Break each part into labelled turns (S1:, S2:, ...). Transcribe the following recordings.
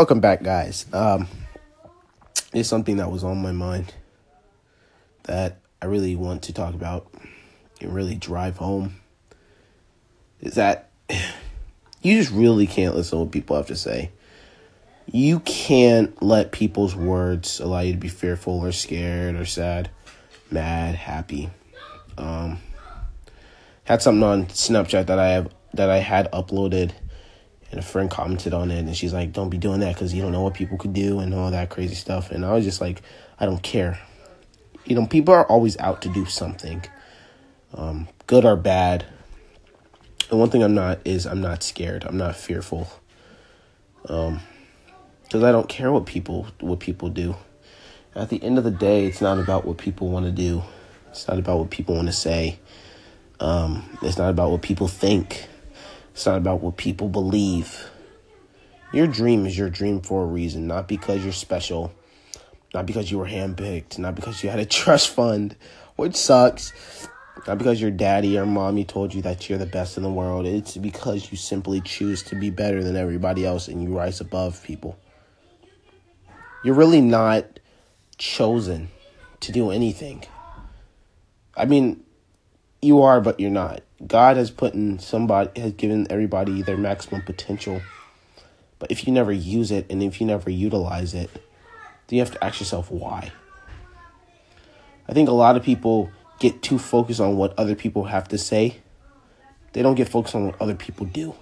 S1: Welcome back, guys. Um, it's something that was on my mind that I really want to talk about and really drive home. Is that you just really can't listen to what people have to say. You can't let people's words allow you to be fearful or scared or sad, mad, happy. Um, had something on Snapchat that I have that I had uploaded and a friend commented on it and she's like don't be doing that because you don't know what people could do and all that crazy stuff. And i was just like i don't care. You know people are always out to do something um, good or bad. And one thing i'm not is i'm not scared. I'm not fearful um because i don't care what people what people do. At the end of the day it's not about what people want to do. It's not about what people want to say. Um, it's not about what people think it's not about what people believe. Your dream is your dream for a reason, not because you're special, not because you were handpicked, not because you had a trust fund, which sucks, not because your daddy or mommy told you that you're the best in the world. It's because you simply choose to be better than everybody else and you rise above people. You're really not chosen to do anything. I mean, you are, but you're not. God has put in somebody has given everybody their maximum potential. But if you never use it and if you never utilize it, then you have to ask yourself why. I think a lot of people get too focused on what other people have to say. They don't get focused on what other people do.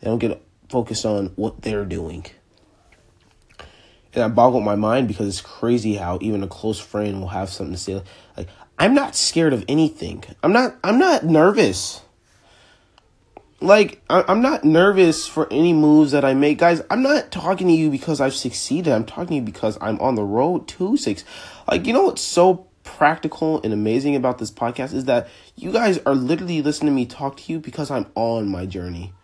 S1: They don't get focused on what they're doing. And that boggled my mind because it's crazy how even a close friend will have something to say. Like, I'm not scared of anything. I'm not I'm not nervous. Like I'm not nervous for any moves that I make, guys. I'm not talking to you because I've succeeded. I'm talking to you because I'm on the road to six. Like you know what's so practical and amazing about this podcast is that you guys are literally listening to me talk to you because I'm on my journey.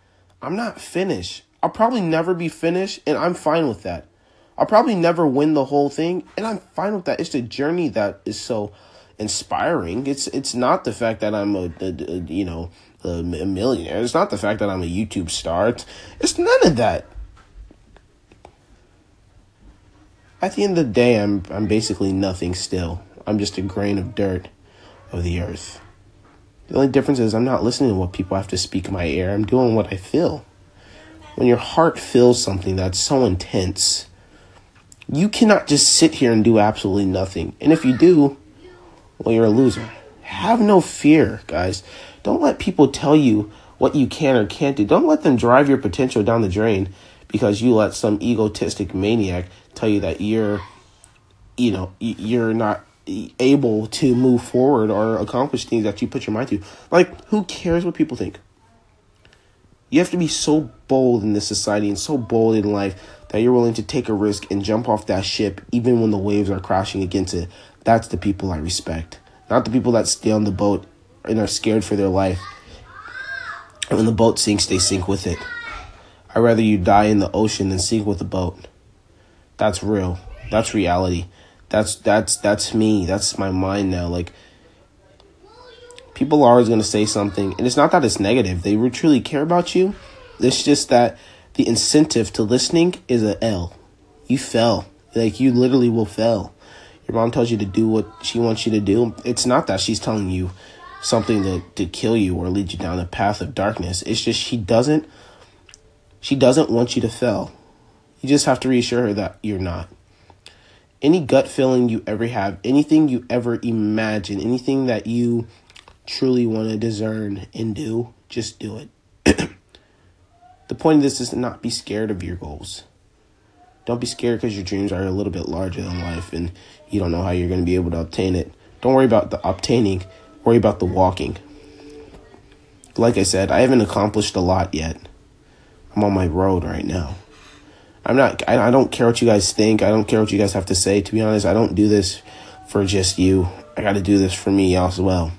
S1: I'm not finished. I'll probably never be finished, and I'm fine with that. I'll probably never win the whole thing, and I'm fine with that. It's the journey that is so inspiring. It's it's not the fact that I'm a, a, a you know a millionaire. It's not the fact that I'm a YouTube star. It's, it's none of that. At the end of the day, I'm I'm basically nothing still. I'm just a grain of dirt of the earth. The only difference is I'm not listening to what people have to speak in my ear. I'm doing what I feel. When your heart feels something that's so intense, you cannot just sit here and do absolutely nothing. And if you do, well, you're a loser. Have no fear, guys. Don't let people tell you what you can or can't do. Don't let them drive your potential down the drain because you let some egotistic maniac tell you that you're, you know, you're not able to move forward or accomplish things that you put your mind to. Like, who cares what people think? You have to be so bold in this society and so bold in life that you're willing to take a risk and jump off that ship even when the waves are crashing against it. That's the people I respect. Not the people that stay on the boat and are scared for their life. And when the boat sinks, they sink with it. I'd rather you die in the ocean than sink with a boat. That's real. That's reality. That's that's that's me. That's my mind now. Like people are always gonna say something, and it's not that it's negative. They truly care about you. It's just that the incentive to listening is a L. You fell. Like you literally will fail your mom tells you to do what she wants you to do, it's not that she's telling you something to, to kill you or lead you down the path of darkness. It's just she doesn't she doesn't want you to fail. You just have to reassure her that you're not. Any gut feeling you ever have, anything you ever imagine, anything that you truly want to discern and do, just do it. the point of this is to not be scared of your goals. Don't be scared because your dreams are a little bit larger than life and you don't know how you're going to be able to obtain it. Don't worry about the obtaining, worry about the walking. Like I said, I haven't accomplished a lot yet. I'm on my road right now. I'm not, I, I don't care what you guys think. I don't care what you guys have to say. To be honest, I don't do this for just you. I got to do this for me as well.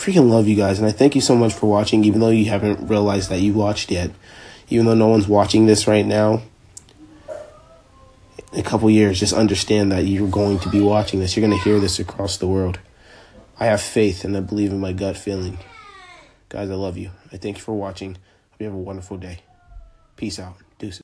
S1: Freaking love you guys, and I thank you so much for watching, even though you haven't realized that you watched yet. Even though no one's watching this right now, In a couple years, just understand that you're going to be watching this. You're going to hear this across the world. I have faith and I believe in my gut feeling. Guys, I love you. I thank you for watching. Hope you have a wonderful day. Peace out.